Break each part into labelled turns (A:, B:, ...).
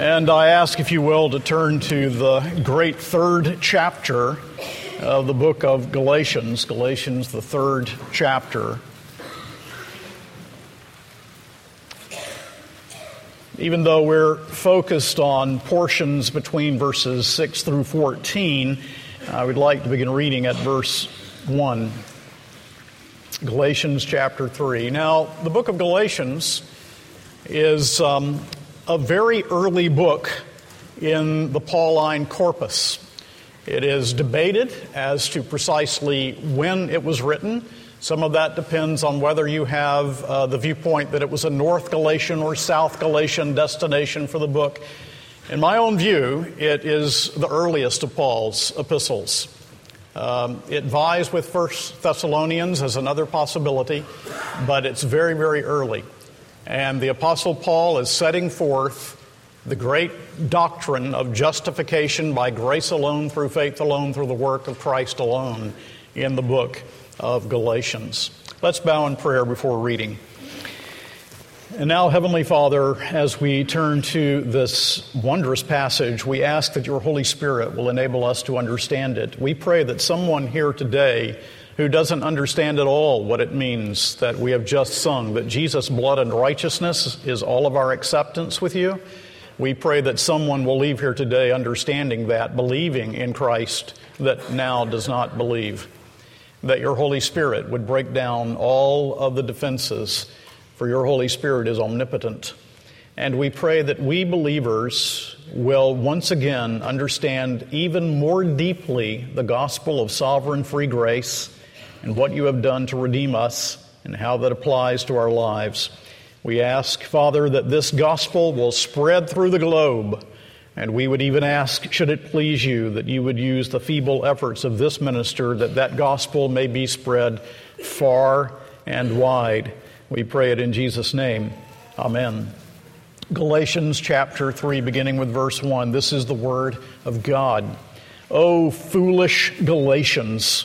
A: And I ask, if you will, to turn to the great third chapter of the book of Galatians, Galatians, the third chapter. Even though we're focused on portions between verses 6 through 14, I would like to begin reading at verse 1. Galatians chapter 3. Now, the book of Galatians is um, a very early book in the Pauline corpus. It is debated as to precisely when it was written. Some of that depends on whether you have uh, the viewpoint that it was a North Galatian or South Galatian destination for the book. In my own view, it is the earliest of Paul's epistles. Um, it vies with First Thessalonians as another possibility, but it's very, very early. And the Apostle Paul is setting forth the great doctrine of justification by grace alone, through faith alone, through the work of Christ alone in the book of Galatians. Let's bow in prayer before reading. And now, Heavenly Father, as we turn to this wondrous passage, we ask that your Holy Spirit will enable us to understand it. We pray that someone here today who doesn't understand at all what it means that we have just sung, that Jesus' blood and righteousness is all of our acceptance with you. We pray that someone will leave here today understanding that, believing in Christ that now does not believe. That your Holy Spirit would break down all of the defenses, for your Holy Spirit is omnipotent. And we pray that we believers will once again understand even more deeply the gospel of sovereign free grace and what you have done to redeem us and how that applies to our lives. We ask, Father, that this gospel will spread through the globe. And we would even ask, should it please you, that you would use the feeble efforts of this minister that that gospel may be spread far and wide. We pray it in Jesus' name. Amen. Galatians chapter 3, beginning with verse 1. This is the word of God. O foolish Galatians!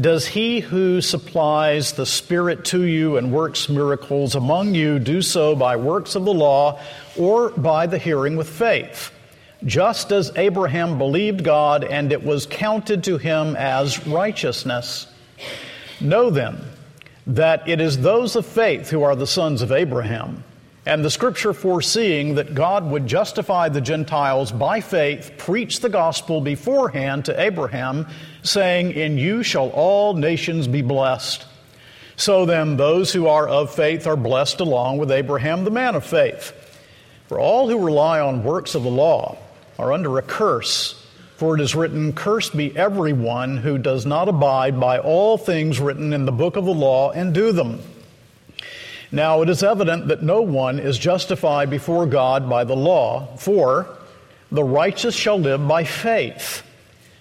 A: Does he who supplies the Spirit to you and works miracles among you do so by works of the law or by the hearing with faith? Just as Abraham believed God and it was counted to him as righteousness. Know then that it is those of faith who are the sons of Abraham. And the scripture foreseeing that God would justify the Gentiles by faith, preached the gospel beforehand to Abraham, saying, In you shall all nations be blessed. So then, those who are of faith are blessed along with Abraham, the man of faith. For all who rely on works of the law are under a curse, for it is written, Cursed be everyone who does not abide by all things written in the book of the law and do them. Now it is evident that no one is justified before God by the law, for the righteous shall live by faith.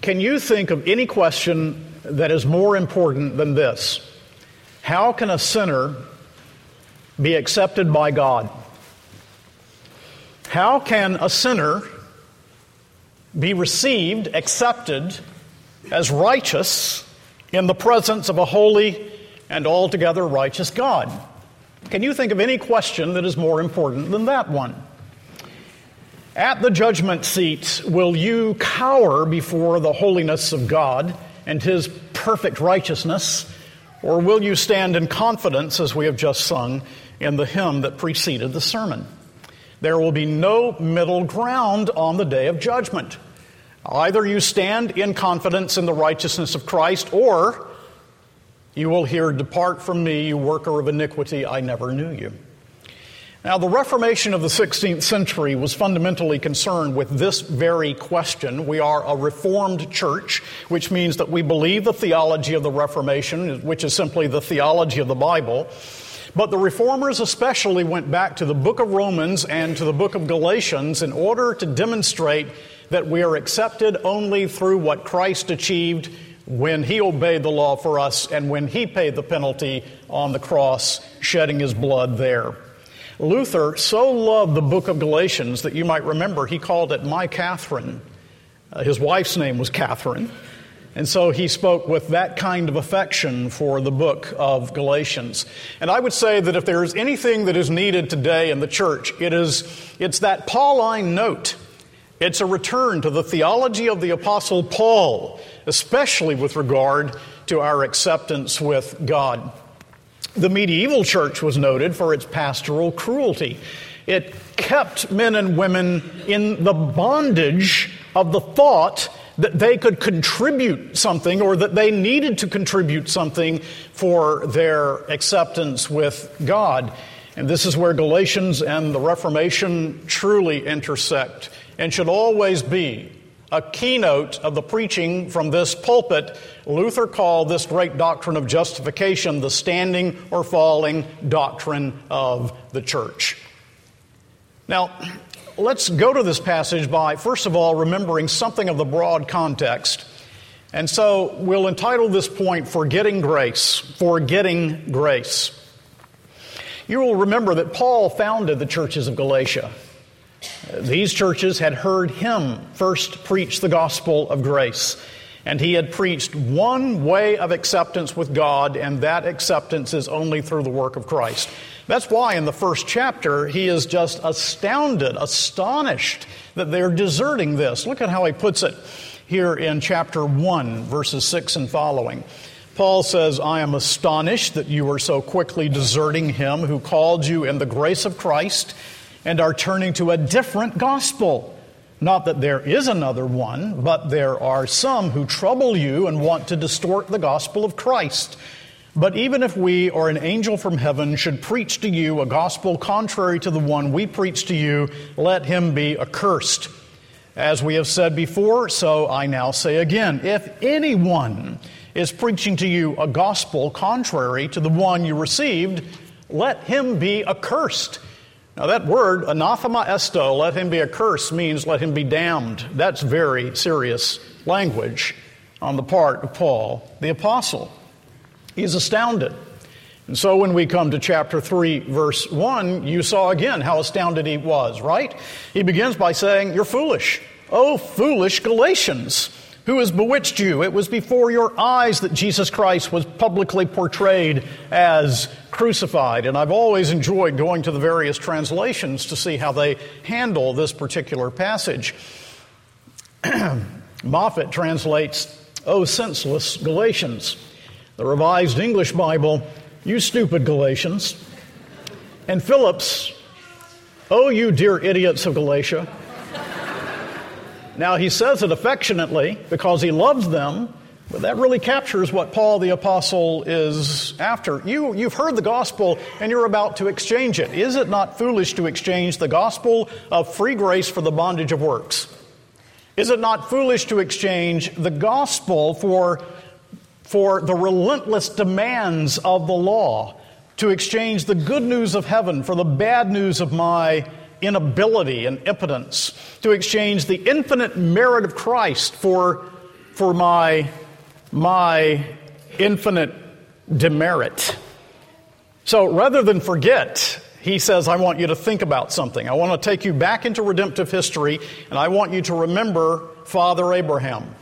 A: Can you think of any question that is more important than this? How can a sinner be accepted by God? How can a sinner be received, accepted as righteous in the presence of a holy and altogether righteous God. Can you think of any question that is more important than that one? At the judgment seat, will you cower before the holiness of God and His perfect righteousness, or will you stand in confidence, as we have just sung in the hymn that preceded the sermon? There will be no middle ground on the day of judgment. Either you stand in confidence in the righteousness of Christ, or you will hear, Depart from me, you worker of iniquity, I never knew you. Now, the Reformation of the 16th century was fundamentally concerned with this very question. We are a Reformed church, which means that we believe the theology of the Reformation, which is simply the theology of the Bible. But the Reformers especially went back to the book of Romans and to the book of Galatians in order to demonstrate that we are accepted only through what Christ achieved when he obeyed the law for us and when he paid the penalty on the cross, shedding his blood there. Luther so loved the book of Galatians that you might remember he called it My Catherine. Uh, his wife's name was Catherine. And so he spoke with that kind of affection for the book of Galatians. And I would say that if there is anything that is needed today in the church, it is, it's that Pauline note. It's a return to the theology of the Apostle Paul, especially with regard to our acceptance with God. The medieval church was noted for its pastoral cruelty. It kept men and women in the bondage of the thought that they could contribute something or that they needed to contribute something for their acceptance with God. And this is where Galatians and the Reformation truly intersect and should always be a keynote of the preaching from this pulpit, Luther called this great doctrine of justification the standing or falling doctrine of the church. Now, let's go to this passage by, first of all, remembering something of the broad context. And so we'll entitle this point Forgetting Grace. Forgetting Grace. You will remember that Paul founded the churches of Galatia. These churches had heard him first preach the gospel of grace. And he had preached one way of acceptance with God, and that acceptance is only through the work of Christ. That's why in the first chapter, he is just astounded, astonished that they're deserting this. Look at how he puts it here in chapter 1, verses 6 and following. Paul says, I am astonished that you are so quickly deserting him who called you in the grace of Christ and are turning to a different gospel. Not that there is another one, but there are some who trouble you and want to distort the gospel of Christ. But even if we or an angel from heaven should preach to you a gospel contrary to the one we preach to you, let him be accursed. As we have said before, so I now say again if anyone is preaching to you a gospel contrary to the one you received, let him be accursed. Now, that word, anathema esto, let him be accursed, means let him be damned. That's very serious language on the part of Paul the Apostle. He's astounded. And so when we come to chapter 3, verse 1, you saw again how astounded he was, right? He begins by saying, You're foolish. Oh, foolish Galatians. Who has bewitched you? It was before your eyes that Jesus Christ was publicly portrayed as crucified. And I've always enjoyed going to the various translations to see how they handle this particular passage. Moffatt translates, Oh, senseless Galatians. The Revised English Bible, You stupid Galatians. And Phillips, Oh, you dear idiots of Galatia. Now, he says it affectionately because he loves them, but that really captures what Paul the Apostle is after. You, you've heard the gospel and you're about to exchange it. Is it not foolish to exchange the gospel of free grace for the bondage of works? Is it not foolish to exchange the gospel for, for the relentless demands of the law? To exchange the good news of heaven for the bad news of my inability and impotence, to exchange the infinite merit of Christ for, for my, my infinite demerit. So rather than forget, he says, I want you to think about something. I want to take you back into redemptive history, and I want you to remember Father Abraham.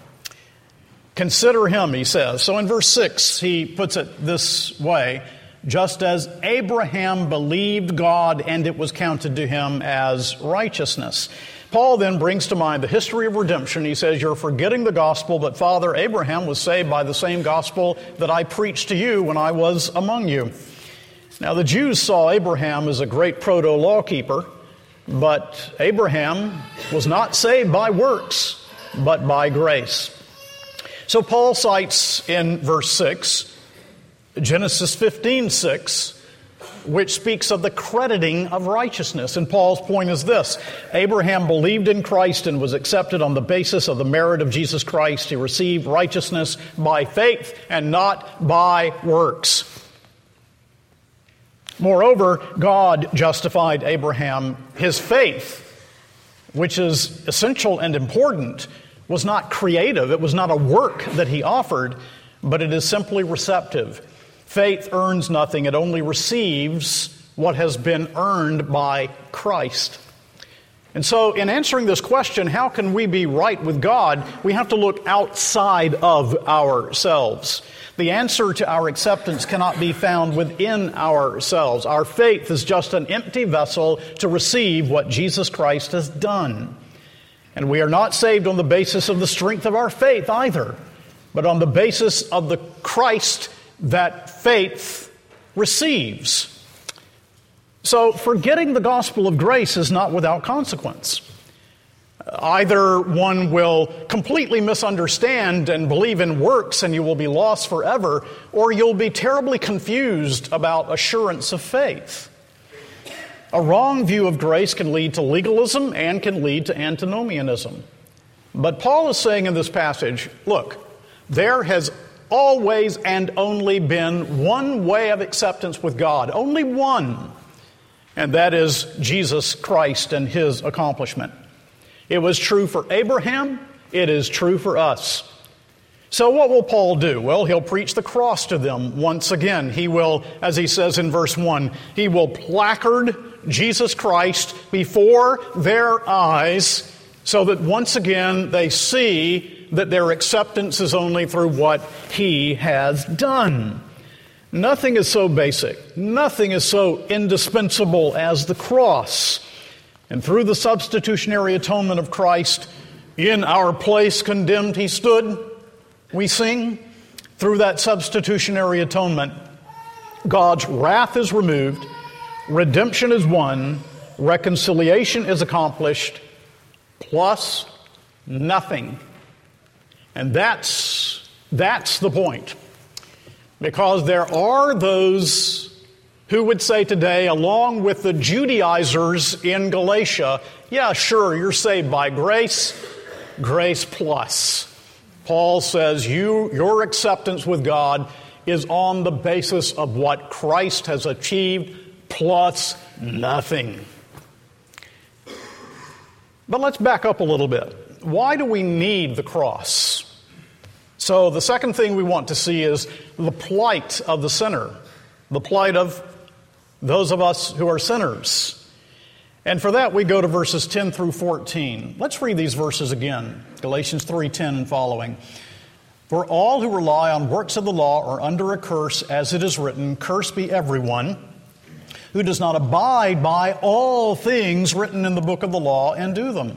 A: Consider him, he says. So in verse 6, he puts it this way just as Abraham believed God and it was counted to him as righteousness. Paul then brings to mind the history of redemption. He says, You're forgetting the gospel, but Father Abraham was saved by the same gospel that I preached to you when I was among you. Now, the Jews saw Abraham as a great proto lawkeeper, but Abraham was not saved by works. but by grace. So Paul cites in verse 6 Genesis 15 6 which speaks of the crediting of righteousness. And Paul's point is this Abraham believed in Christ and was accepted on the basis of the merit of Jesus Christ. He received righteousness by faith and not by works. Moreover, God justified Abraham. His faith, which is essential and important, was not creative. It was not a work that he offered, but it is simply receptive. Faith earns nothing, it only receives what has been earned by Christ. And so, in answering this question, how can we be right with God? We have to look outside of ourselves. The answer to our acceptance cannot be found within ourselves. Our faith is just an empty vessel to receive what Jesus Christ has done. And we are not saved on the basis of the strength of our faith either, but on the basis of the Christ that faith receives. So, forgetting the gospel of grace is not without consequence. Either one will completely misunderstand and believe in works and you will be lost forever, or you'll be terribly confused about assurance of faith. A wrong view of grace can lead to legalism and can lead to antinomianism. But Paul is saying in this passage look, there has always and only been one way of acceptance with God, only one, and that is Jesus Christ and his accomplishment. It was true for Abraham, it is true for us. So, what will Paul do? Well, he'll preach the cross to them once again. He will, as he says in verse 1, he will placard Jesus Christ before their eyes so that once again they see that their acceptance is only through what He has done. Nothing is so basic, nothing is so indispensable as the cross. And through the substitutionary atonement of Christ, in our place condemned He stood, we sing. Through that substitutionary atonement, God's wrath is removed, redemption is won, reconciliation is accomplished, plus nothing and that's, that's the point. Because there are those who would say today, along with the Judaizers in Galatia, yeah, sure, you're saved by grace, grace plus. Paul says you, your acceptance with God is on the basis of what Christ has achieved plus nothing. But let's back up a little bit. Why do we need the cross? So, the second thing we want to see is the plight of the sinner, the plight of those of us who are sinners. And for that, we go to verses 10 through 14. Let's read these verses again Galatians 3:10 and following. For all who rely on works of the law are under a curse, as it is written, Cursed be everyone who does not abide by all things written in the book of the law and do them.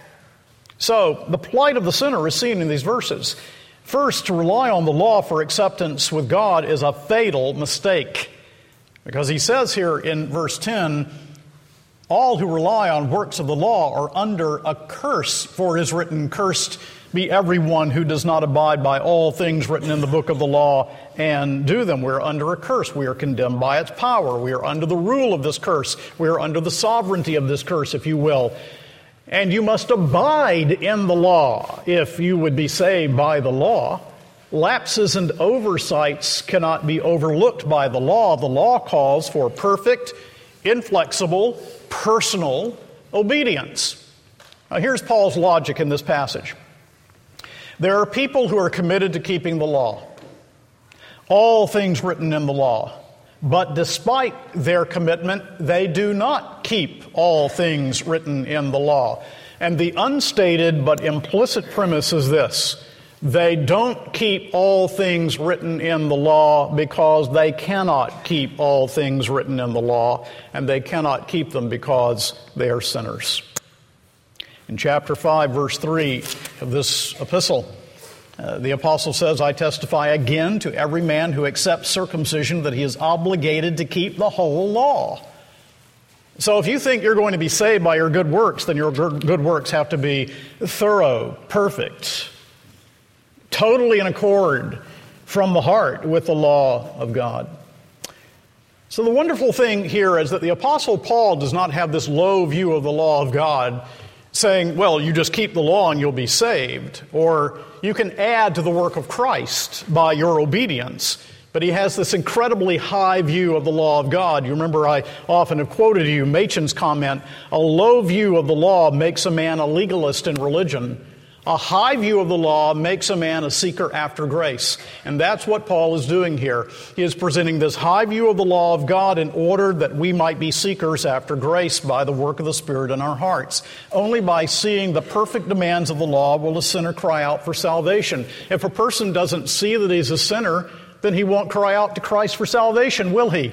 A: So, the plight of the sinner is seen in these verses. First, to rely on the law for acceptance with God is a fatal mistake. Because he says here in verse 10, all who rely on works of the law are under a curse, for it is written, Cursed be everyone who does not abide by all things written in the book of the law and do them. We're under a curse. We are condemned by its power. We are under the rule of this curse. We are under the sovereignty of this curse, if you will and you must abide in the law if you would be saved by the law. Lapses and oversights cannot be overlooked by the law. The law calls for perfect, inflexible, personal obedience. Now, here's Paul's logic in this passage there are people who are committed to keeping the law, all things written in the law. But despite their commitment, they do not keep all things written in the law. And the unstated but implicit premise is this They don't keep all things written in the law because they cannot keep all things written in the law, and they cannot keep them because they are sinners. In chapter 5, verse 3 of this epistle, uh, the apostle says, I testify again to every man who accepts circumcision that he is obligated to keep the whole law. So if you think you're going to be saved by your good works, then your good works have to be thorough, perfect, totally in accord from the heart with the law of God. So, the wonderful thing here is that the Apostle Paul does not have this low view of the law of God, saying, well, you just keep the law and you'll be saved, or you can add to the work of Christ by your obedience. But he has this incredibly high view of the law of God. You remember, I often have quoted you Machen's comment a low view of the law makes a man a legalist in religion. A high view of the law makes a man a seeker after grace. And that's what Paul is doing here. He is presenting this high view of the law of God in order that we might be seekers after grace by the work of the Spirit in our hearts. Only by seeing the perfect demands of the law will a sinner cry out for salvation. If a person doesn't see that he's a sinner, then he won't cry out to Christ for salvation, will he?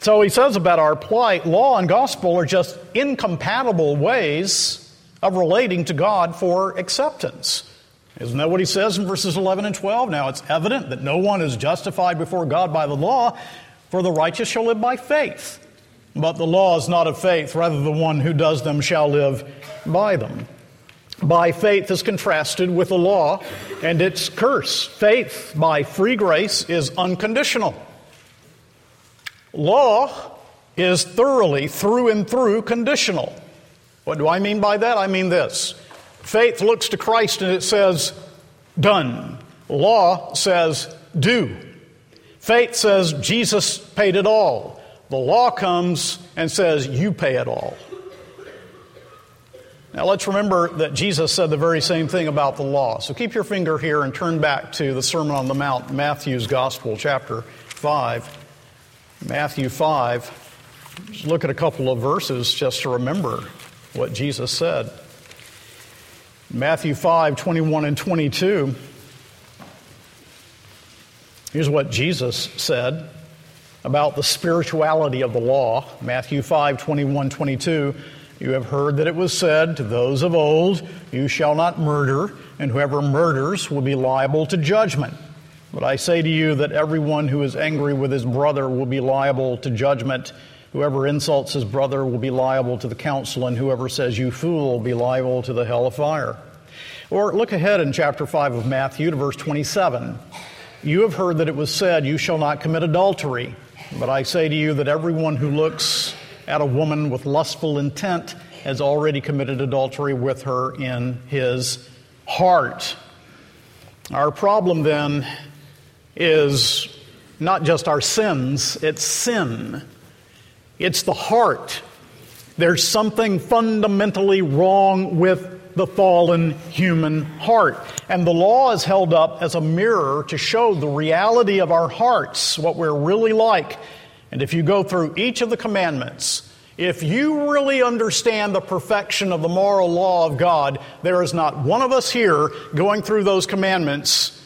A: So he says about our plight law and gospel are just incompatible ways of relating to God for acceptance. Isn't that what he says in verses 11 and 12? Now it's evident that no one is justified before God by the law, for the righteous shall live by faith. But the law is not of faith, rather, the one who does them shall live by them. By faith is contrasted with the law and its curse. Faith by free grace is unconditional. Law is thoroughly, through and through, conditional. What do I mean by that? I mean this faith looks to Christ and it says, done. Law says, do. Faith says, Jesus paid it all. The law comes and says, you pay it all. Now let's remember that Jesus said the very same thing about the law. So keep your finger here and turn back to the Sermon on the Mount, Matthew's Gospel, chapter 5. Matthew 5. Just look at a couple of verses just to remember what Jesus said. Matthew 5 21 and 22. Here's what Jesus said about the spirituality of the law. Matthew 5 21 22. You have heard that it was said to those of old, You shall not murder, and whoever murders will be liable to judgment. But I say to you that everyone who is angry with his brother will be liable to judgment. Whoever insults his brother will be liable to the council, and whoever says, You fool, will be liable to the hell of fire. Or look ahead in chapter 5 of Matthew to verse 27. You have heard that it was said, You shall not commit adultery. But I say to you that everyone who looks at a woman with lustful intent has already committed adultery with her in his heart. Our problem then is not just our sins, it's sin. It's the heart. There's something fundamentally wrong with the fallen human heart. And the law is held up as a mirror to show the reality of our hearts, what we're really like. And if you go through each of the commandments, if you really understand the perfection of the moral law of God, there is not one of us here going through those commandments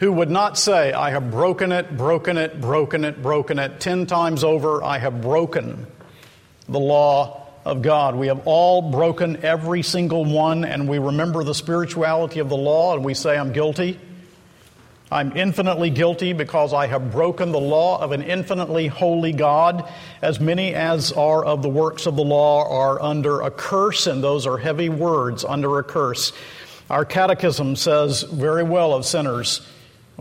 A: who would not say, I have broken it, broken it, broken it, broken it, ten times over, I have broken the law of God. We have all broken every single one, and we remember the spirituality of the law, and we say, I'm guilty. I'm infinitely guilty because I have broken the law of an infinitely holy God. As many as are of the works of the law are under a curse, and those are heavy words under a curse. Our catechism says very well of sinners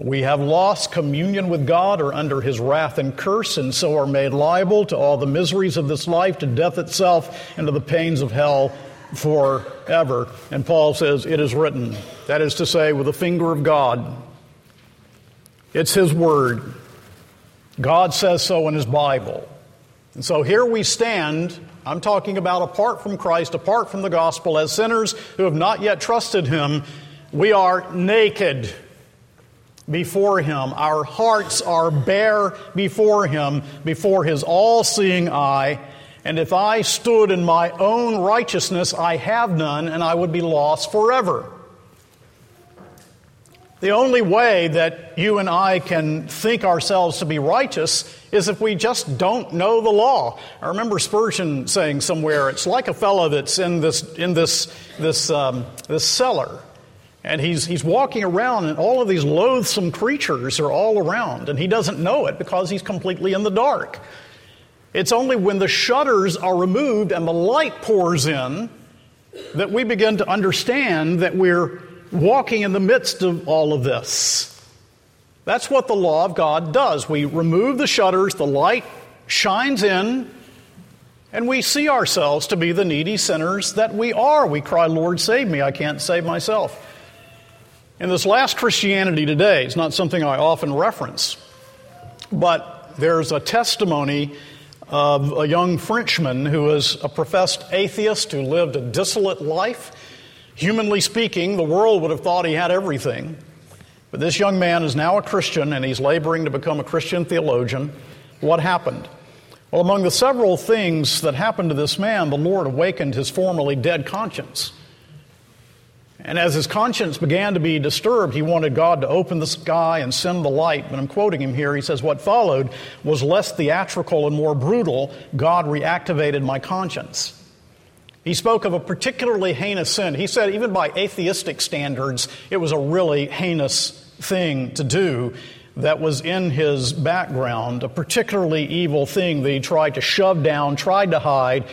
A: we have lost communion with God or under his wrath and curse, and so are made liable to all the miseries of this life, to death itself, and to the pains of hell forever. And Paul says, It is written. That is to say, with the finger of God. It's his word. God says so in his Bible. And so here we stand. I'm talking about apart from Christ, apart from the gospel, as sinners who have not yet trusted him. We are naked before Him. Our hearts are bare before Him, before His all seeing eye. And if I stood in my own righteousness, I have none, and I would be lost forever. The only way that you and I can think ourselves to be righteous is if we just don't know the law. I remember Spurgeon saying somewhere, it's like a fellow that's in this, in this, this, um, this cellar. And he's, he's walking around, and all of these loathsome creatures are all around, and he doesn't know it because he's completely in the dark. It's only when the shutters are removed and the light pours in that we begin to understand that we're walking in the midst of all of this. That's what the law of God does. We remove the shutters, the light shines in, and we see ourselves to be the needy sinners that we are. We cry, Lord, save me. I can't save myself. In this last Christianity today, it's not something I often reference, but there's a testimony of a young Frenchman who was a professed atheist who lived a dissolute life. Humanly speaking, the world would have thought he had everything. But this young man is now a Christian and he's laboring to become a Christian theologian. What happened? Well, among the several things that happened to this man, the Lord awakened his formerly dead conscience. And as his conscience began to be disturbed, he wanted God to open the sky and send the light. But I'm quoting him here. He says, What followed was less theatrical and more brutal. God reactivated my conscience. He spoke of a particularly heinous sin. He said, even by atheistic standards, it was a really heinous thing to do that was in his background, a particularly evil thing that he tried to shove down, tried to hide.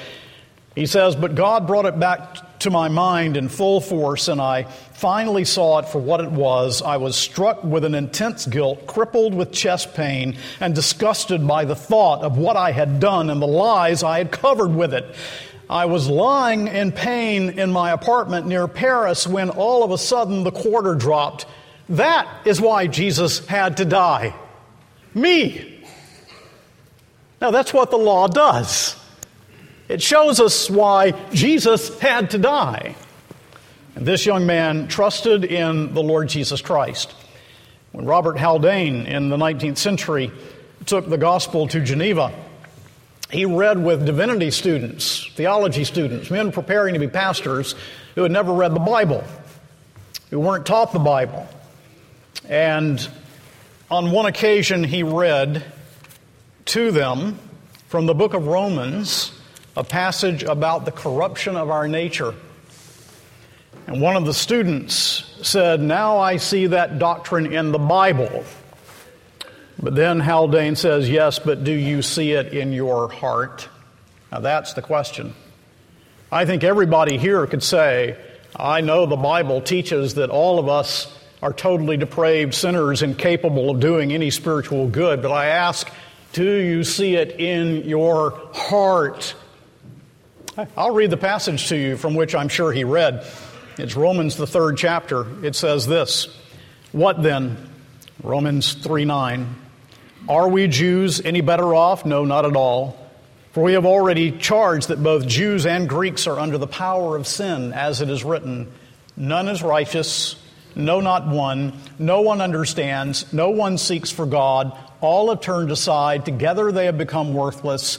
A: He says, But God brought it back to my mind in full force, and I finally saw it for what it was. I was struck with an intense guilt, crippled with chest pain, and disgusted by the thought of what I had done and the lies I had covered with it. I was lying in pain in my apartment near Paris when all of a sudden the quarter dropped. That is why Jesus had to die. Me. Now, that's what the law does. It shows us why Jesus had to die. And this young man trusted in the Lord Jesus Christ. When Robert Haldane in the 19th century took the gospel to Geneva, he read with divinity students, theology students, men preparing to be pastors who had never read the Bible, who weren't taught the Bible. And on one occasion, he read to them from the book of Romans a passage about the corruption of our nature. And one of the students said, Now I see that doctrine in the Bible. But then Haldane says, Yes, but do you see it in your heart? Now that's the question. I think everybody here could say, I know the Bible teaches that all of us are totally depraved sinners incapable of doing any spiritual good, but I ask, do you see it in your heart? I'll read the passage to you from which I'm sure he read. It's Romans, the third chapter. It says this What then? Romans 3 9. Are we Jews any better off? No, not at all. For we have already charged that both Jews and Greeks are under the power of sin, as it is written None is righteous, no, not one. No one understands, no one seeks for God. All have turned aside. Together they have become worthless.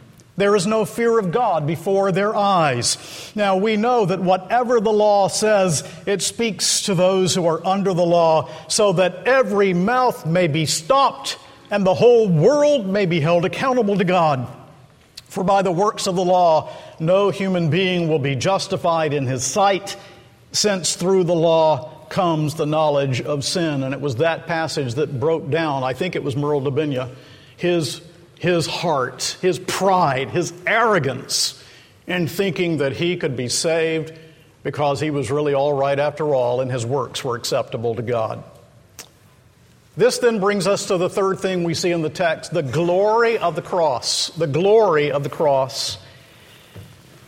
A: There is no fear of God before their eyes. Now we know that whatever the law says, it speaks to those who are under the law, so that every mouth may be stopped and the whole world may be held accountable to God. For by the works of the law, no human being will be justified in his sight, since through the law comes the knowledge of sin. And it was that passage that broke down, I think it was Merle d'Aubigné, his his heart, his pride, his arrogance in thinking that he could be saved because he was really all right after all and his works were acceptable to God. This then brings us to the third thing we see in the text the glory of the cross. The glory of the cross.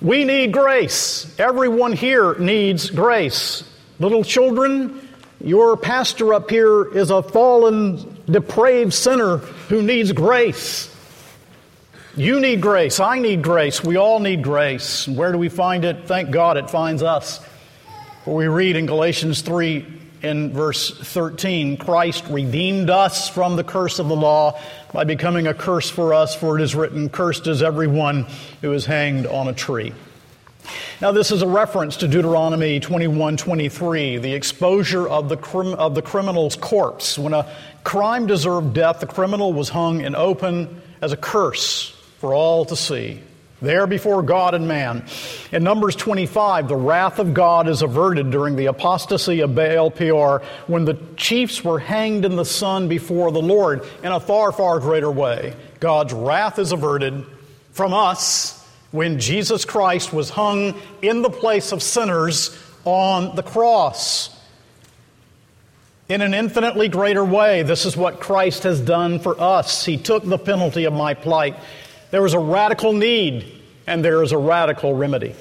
A: We need grace. Everyone here needs grace. Little children, your pastor up here is a fallen, depraved sinner who needs grace. You need grace. I need grace. We all need grace. Where do we find it? Thank God it finds us. For we read in Galatians 3 in verse 13 Christ redeemed us from the curse of the law by becoming a curse for us, for it is written, Cursed is everyone who is hanged on a tree. Now, this is a reference to Deuteronomy 21 23, the exposure of the, crim- of the criminal's corpse. When a crime deserved death, the criminal was hung in open as a curse for all to see, there before God and man. In Numbers 25, the wrath of God is averted during the apostasy of Baal Peor when the chiefs were hanged in the sun before the Lord in a far, far greater way. God's wrath is averted from us when Jesus Christ was hung in the place of sinners on the cross. In an infinitely greater way, this is what Christ has done for us. He took the penalty of my plight. There was a radical need, and there is a radical remedy.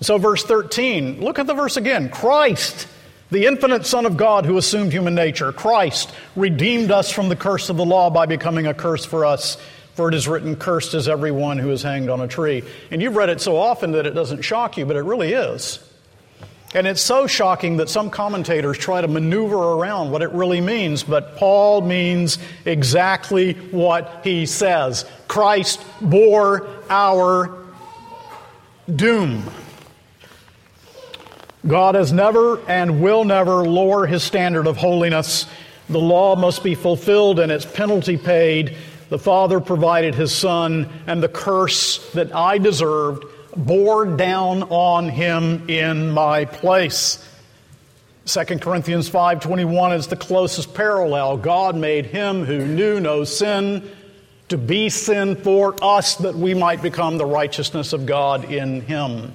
A: So, verse 13, look at the verse again. Christ, the infinite Son of God who assumed human nature, Christ redeemed us from the curse of the law by becoming a curse for us. For it is written, Cursed is everyone who is hanged on a tree. And you've read it so often that it doesn't shock you, but it really is. And it's so shocking that some commentators try to maneuver around what it really means, but Paul means exactly what he says Christ bore our doom. God has never and will never lower his standard of holiness. The law must be fulfilled and its penalty paid the Father provided His Son, and the curse that I deserved bore down on Him in my place. 2 Corinthians 5:21 is the closest parallel. God made him who knew no sin to be sin for us that we might become the righteousness of God in him.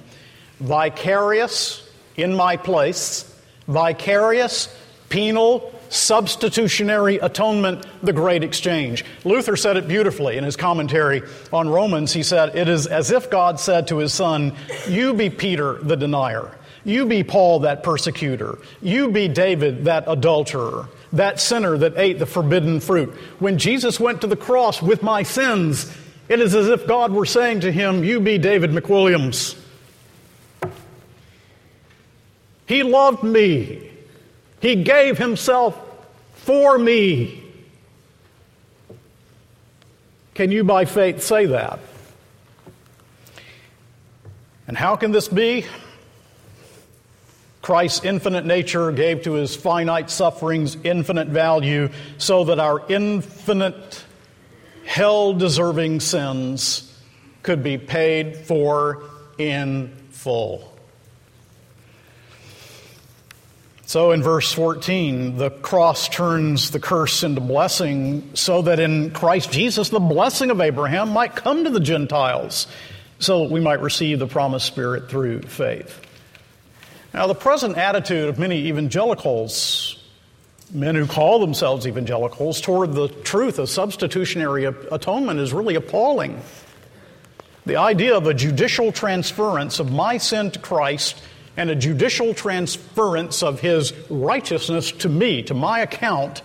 A: Vicarious in my place, vicarious, penal, substitutionary atonement, the great exchange. Luther said it beautifully in his commentary on Romans. He said, It is as if God said to his son, You be Peter the denier. You be Paul that persecutor. You be David that adulterer, that sinner that ate the forbidden fruit. When Jesus went to the cross with my sins, it is as if God were saying to him, You be David McWilliams. He loved me. He gave himself for me. Can you by faith say that? And how can this be? Christ's infinite nature gave to his finite sufferings infinite value so that our infinite hell deserving sins could be paid for in full. So in verse 14, the cross turns the curse into blessing so that in Christ Jesus the blessing of Abraham might come to the Gentiles so that we might receive the promised Spirit through faith. Now, the present attitude of many evangelicals, men who call themselves evangelicals, toward the truth of substitutionary atonement is really appalling. The idea of a judicial transference of my sin to Christ and a judicial transference of his righteousness to me, to my account,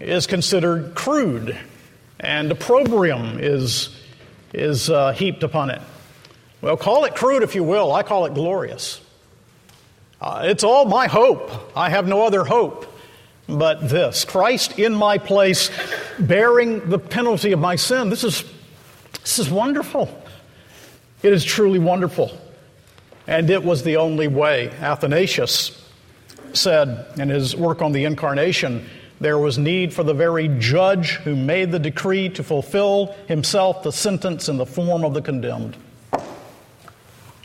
A: is considered crude, and opprobrium is, is uh, heaped upon it. Well, call it crude if you will, I call it glorious. Uh, it's all my hope. I have no other hope but this Christ in my place, bearing the penalty of my sin. This is, this is wonderful. It is truly wonderful and it was the only way. Athanasius said in his work on the incarnation, there was need for the very judge who made the decree to fulfill himself the sentence in the form of the condemned.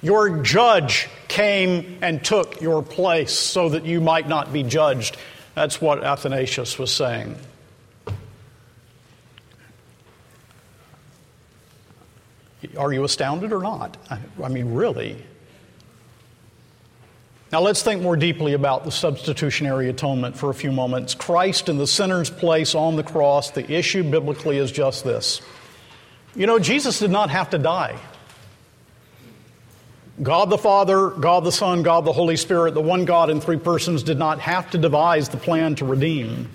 A: Your judge came and took your place so that you might not be judged. That's what Athanasius was saying. Are you astounded or not? I mean, really. Now let's think more deeply about the substitutionary atonement for a few moments. Christ in the sinner's place on the cross, the issue biblically is just this. You know, Jesus did not have to die. God the Father, God the Son, God the Holy Spirit, the one God in three persons, did not have to devise the plan to redeem.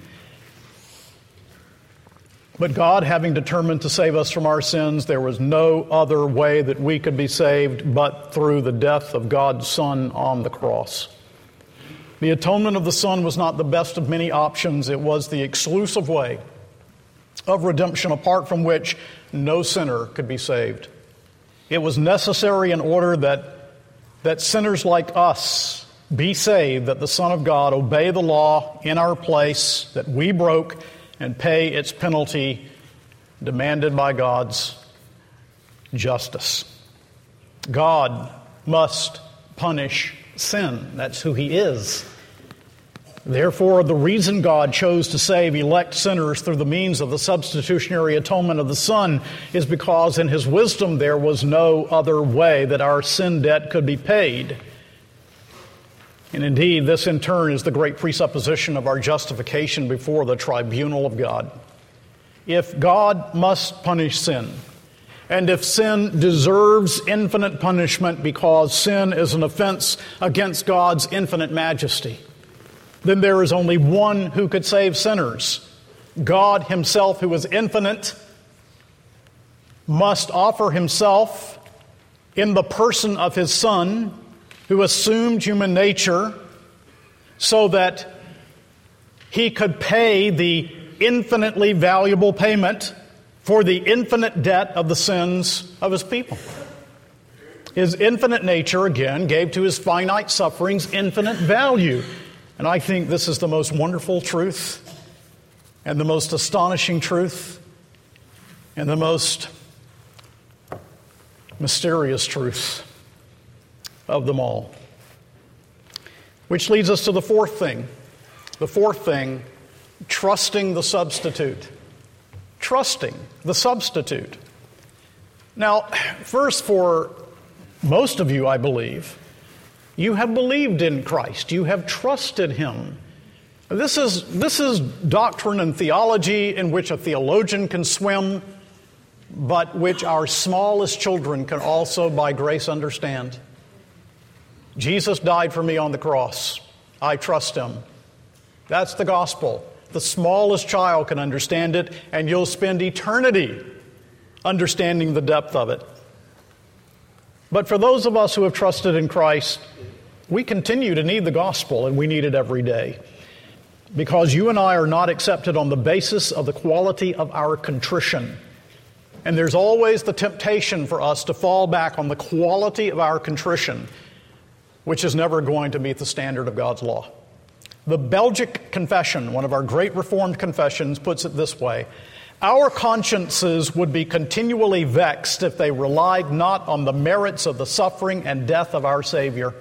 A: But God, having determined to save us from our sins, there was no other way that we could be saved but through the death of God's Son on the cross. The atonement of the Son was not the best of many options, it was the exclusive way of redemption apart from which no sinner could be saved. It was necessary in order that, that sinners like us be saved, that the Son of God obey the law in our place that we broke and pay its penalty demanded by God's justice. God must punish sin. That's who He is. Therefore, the reason God chose to save elect sinners through the means of the substitutionary atonement of the Son is because in His wisdom there was no other way that our sin debt could be paid. And indeed, this in turn is the great presupposition of our justification before the tribunal of God. If God must punish sin, and if sin deserves infinite punishment because sin is an offense against God's infinite majesty, then there is only one who could save sinners. God Himself, who is infinite, must offer Himself in the person of His Son who assumed human nature so that he could pay the infinitely valuable payment for the infinite debt of the sins of his people. His infinite nature, again, gave to his finite sufferings infinite value. And I think this is the most wonderful truth and the most astonishing truth and the most mysterious truth of them all. Which leads us to the fourth thing. The fourth thing trusting the substitute. Trusting the substitute. Now, first, for most of you, I believe, you have believed in Christ, you have trusted Him. This is, this is doctrine and theology in which a theologian can swim, but which our smallest children can also, by grace, understand. Jesus died for me on the cross. I trust him. That's the gospel. The smallest child can understand it, and you'll spend eternity understanding the depth of it. But for those of us who have trusted in Christ, we continue to need the gospel, and we need it every day. Because you and I are not accepted on the basis of the quality of our contrition. And there's always the temptation for us to fall back on the quality of our contrition which is never going to meet the standard of God's law. The Belgic Confession, one of our great Reformed confessions, puts it this way Our consciences would be continually vexed if they relied not on the merits of the suffering and death of our Savior.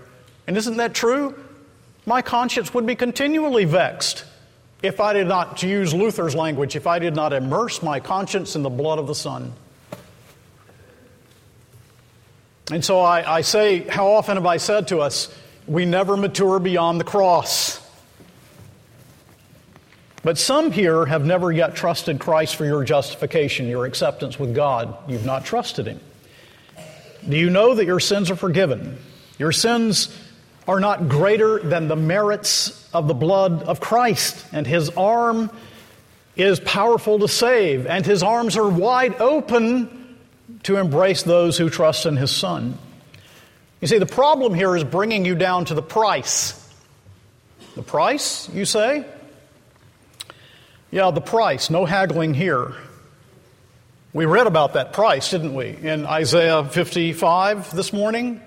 A: And isn't that true? My conscience would be continually vexed if I did not, to use Luther's language, if I did not immerse my conscience in the blood of the Son. And so I, I say, how often have I said to us, we never mature beyond the cross? But some here have never yet trusted Christ for your justification, your acceptance with God. You've not trusted Him. Do you know that your sins are forgiven? Your sins are not greater than the merits of the blood of Christ, and His arm is powerful to save, and His arms are wide open to embrace those who trust in his son. You see, the problem here is bringing you down to the price. The price, you say? Yeah, the price. No haggling here. We read about that price, didn't we, in Isaiah 55 this morning?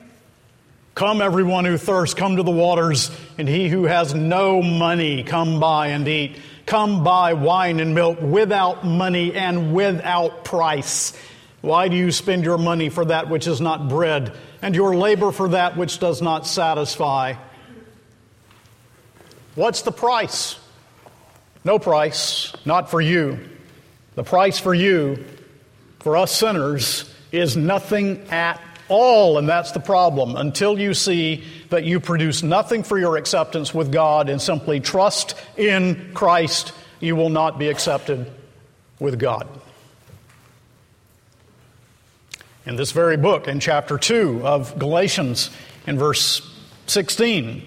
A: Come, everyone who thirsts, come to the waters, and he who has no money, come buy and eat. Come buy wine and milk without money and without price. Why do you spend your money for that which is not bread, and your labor for that which does not satisfy? What's the price? No price, not for you. The price for you, for us sinners, is nothing at all, and that's the problem. Until you see that you produce nothing for your acceptance with God and simply trust in Christ, you will not be accepted with God. In this very book, in chapter 2 of Galatians, in verse 16,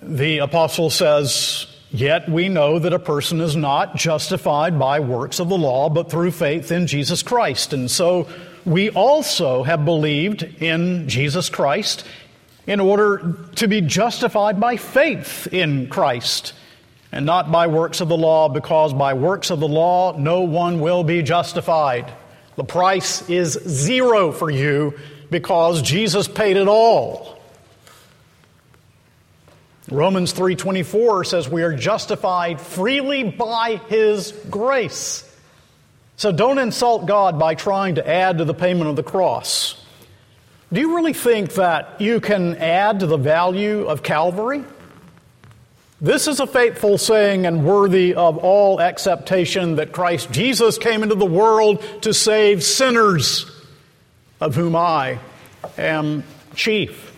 A: the apostle says, Yet we know that a person is not justified by works of the law, but through faith in Jesus Christ. And so we also have believed in Jesus Christ in order to be justified by faith in Christ and not by works of the law, because by works of the law no one will be justified. The price is zero for you because Jesus paid it all. Romans 3:24 says we are justified freely by his grace. So don't insult God by trying to add to the payment of the cross. Do you really think that you can add to the value of Calvary? This is a faithful saying and worthy of all acceptation that Christ Jesus came into the world to save sinners, of whom I am chief.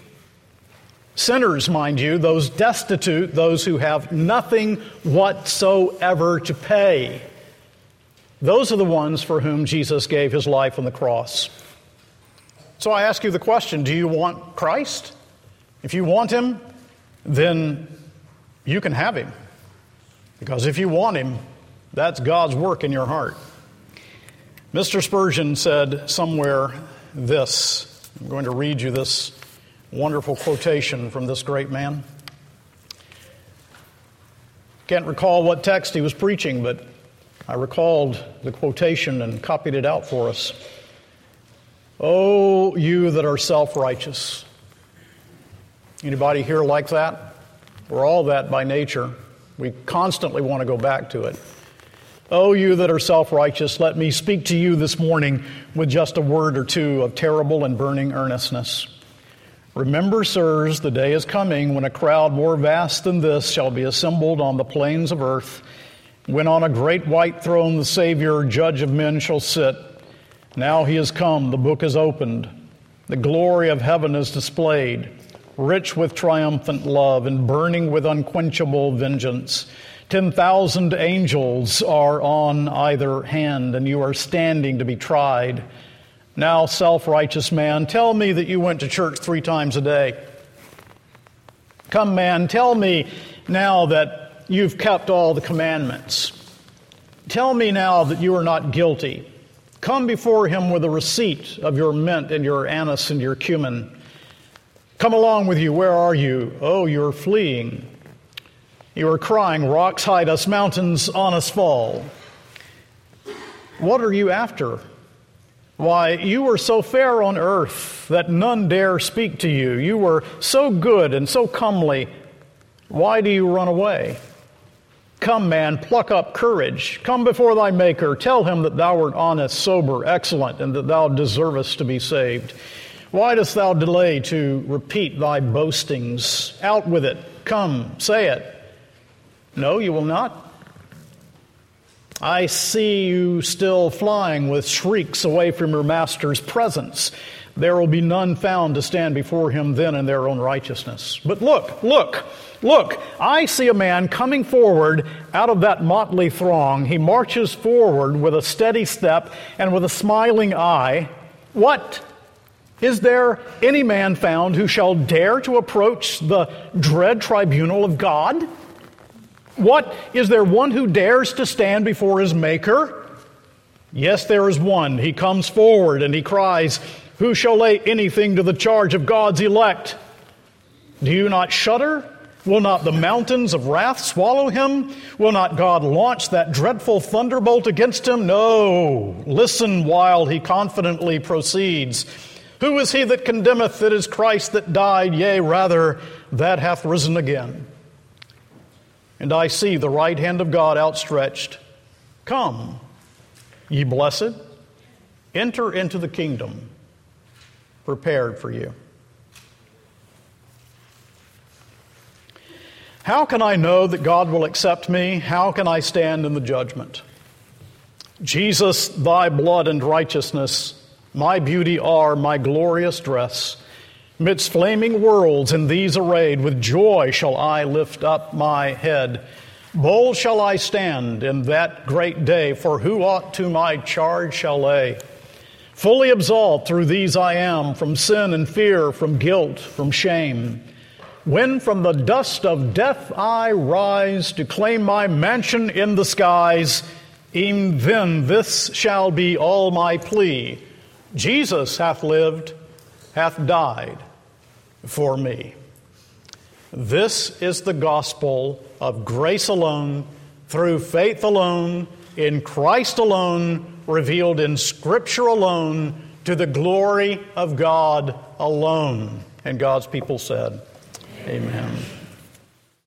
A: Sinners, mind you, those destitute, those who have nothing whatsoever to pay. Those are the ones for whom Jesus gave his life on the cross. So I ask you the question do you want Christ? If you want him, then you can have him. Because if you want him, that's God's work in your heart. Mr. Spurgeon said somewhere this. I'm going to read you this wonderful quotation from this great man. Can't recall what text he was preaching, but I recalled the quotation and copied it out for us. Oh, you that are self righteous. Anybody here like that? We're all that by nature. We constantly want to go back to it. Oh, you that are self righteous, let me speak to you this morning with just a word or two of terrible and burning earnestness. Remember, sirs, the day is coming when a crowd more vast than this shall be assembled on the plains of earth, when on a great white throne the Savior, judge of men, shall sit. Now he has come, the book is opened, the glory of heaven is displayed, rich with triumphant love and burning with unquenchable vengeance. Ten thousand angels are on either hand, and you are standing to be tried. Now, self righteous man, tell me that you went to church three times a day. Come, man, tell me now that you've kept all the commandments. Tell me now that you are not guilty. Come before him with a receipt of your mint and your anise and your cumin. Come along with you. Where are you? Oh, you're fleeing. You are crying, Rocks hide us, mountains on us fall. What are you after? Why, you were so fair on earth that none dare speak to you. You were so good and so comely. Why do you run away? Come, man, pluck up courage. Come before thy Maker. Tell him that thou art honest, sober, excellent, and that thou deservest to be saved. Why dost thou delay to repeat thy boastings? Out with it. Come, say it. No, you will not. I see you still flying with shrieks away from your master's presence. There will be none found to stand before him then in their own righteousness. But look, look, look, I see a man coming forward out of that motley throng. He marches forward with a steady step and with a smiling eye. What? Is there any man found who shall dare to approach the dread tribunal of God? What? Is there one who dares to stand before his Maker? Yes, there is one. He comes forward and he cries, Who shall lay anything to the charge of God's elect? Do you not shudder? Will not the mountains of wrath swallow him? Will not God launch that dreadful thunderbolt against him? No. Listen while he confidently proceeds. Who is he that condemneth? It is Christ that died, yea, rather, that hath risen again and I see the right hand of God outstretched. Come, ye blessed, enter into the kingdom prepared for you. How can I know that God will accept me? How can I stand in the judgment? Jesus, thy blood and righteousness, my beauty are my glorious dress. Midst flaming worlds in these arrayed, with joy shall I lift up my head. Bold shall I stand in that great day, for who aught to my charge shall lay? Fully absolved through these I am, from sin and fear, from guilt, from shame. when from the dust of death I rise to claim my mansion in the skies, e'en then this shall be all my plea Jesus hath lived, hath died for me. This is the gospel of grace alone, through faith alone, in Christ alone, revealed in Scripture alone, to the glory of God alone. And God's people said, Amen.